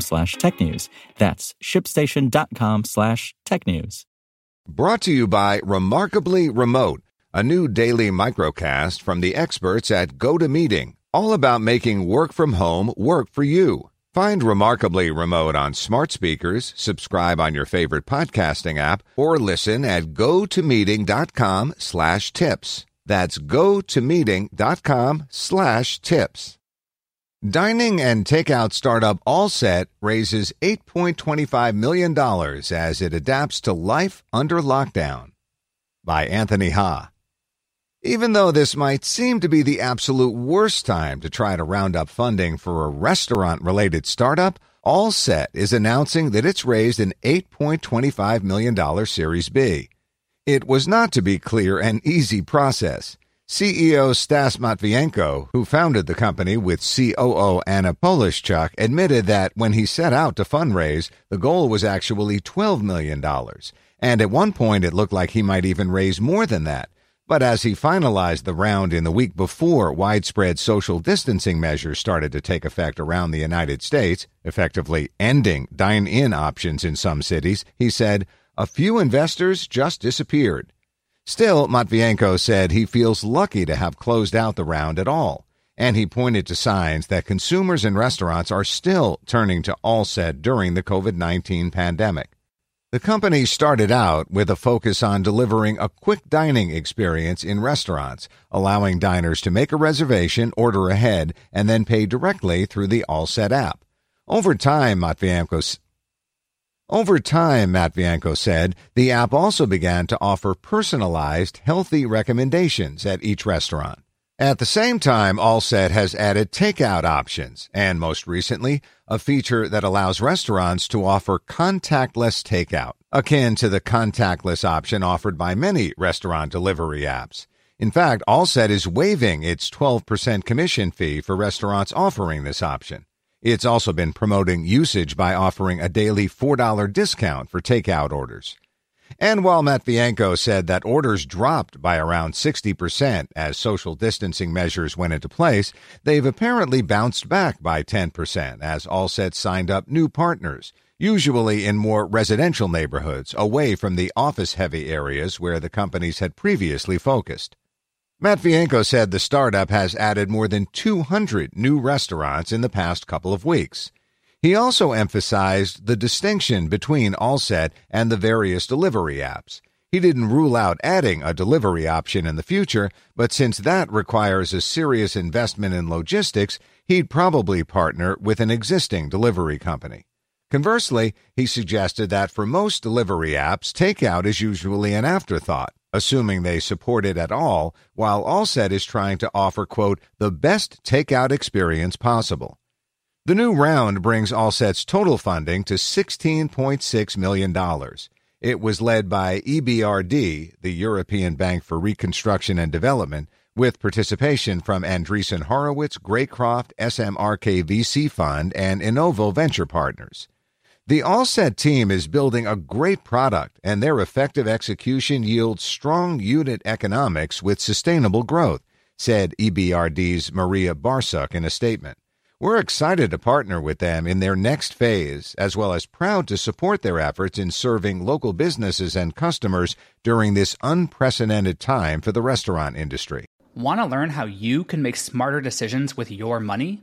slash technews. That's shipstation.com slash technews. Brought to you by Remarkably Remote, a new daily microcast from the experts at GoToMeeting, all about making work from home work for you. Find Remarkably Remote on smart speakers, subscribe on your favorite podcasting app, or listen at gotomeeting.com slash tips. That's gotomeeting.com slash tips. Dining and takeout startup Allset raises $8.25 million as it adapts to life under lockdown. By Anthony Ha. Even though this might seem to be the absolute worst time to try to round up funding for a restaurant related startup, Allset is announcing that it's raised an $8.25 million Series B. It was not, to be clear, an easy process. CEO Stas Matviyenko, who founded the company with COO Anna Polishchuk, admitted that when he set out to fundraise, the goal was actually $12 million. And at one point, it looked like he might even raise more than that. But as he finalized the round in the week before widespread social distancing measures started to take effect around the United States, effectively ending dine in options in some cities, he said, a few investors just disappeared. Still, Matviyenko said he feels lucky to have closed out the round at all, and he pointed to signs that consumers and restaurants are still turning to Allset during the COVID 19 pandemic. The company started out with a focus on delivering a quick dining experience in restaurants, allowing diners to make a reservation, order ahead, and then pay directly through the Allset app. Over time, Matviyenko over time, Matviyenko said, the app also began to offer personalized, healthy recommendations at each restaurant. At the same time, Allset has added takeout options and, most recently, a feature that allows restaurants to offer contactless takeout, akin to the contactless option offered by many restaurant delivery apps. In fact, Allset is waiving its 12% commission fee for restaurants offering this option. It's also been promoting usage by offering a daily $4 discount for takeout orders. And while Matviyenko said that orders dropped by around 60% as social distancing measures went into place, they've apparently bounced back by 10% as Allset signed up new partners, usually in more residential neighborhoods away from the office heavy areas where the companies had previously focused. Matviyenko said the startup has added more than 200 new restaurants in the past couple of weeks. He also emphasized the distinction between Allset and the various delivery apps. He didn't rule out adding a delivery option in the future, but since that requires a serious investment in logistics, he'd probably partner with an existing delivery company. Conversely, he suggested that for most delivery apps, takeout is usually an afterthought assuming they support it at all, while Allset is trying to offer, quote, the best takeout experience possible. The new round brings Allset's total funding to $16.6 million. It was led by EBRD, the European Bank for Reconstruction and Development, with participation from Andreessen Horowitz, Greycroft, SMRK VC Fund, and Innovo Venture Partners. The Allset team is building a great product, and their effective execution yields strong unit economics with sustainable growth, said EBRD's Maria Barsuk in a statement. We're excited to partner with them in their next phase, as well as proud to support their efforts in serving local businesses and customers during this unprecedented time for the restaurant industry. Want to learn how you can make smarter decisions with your money?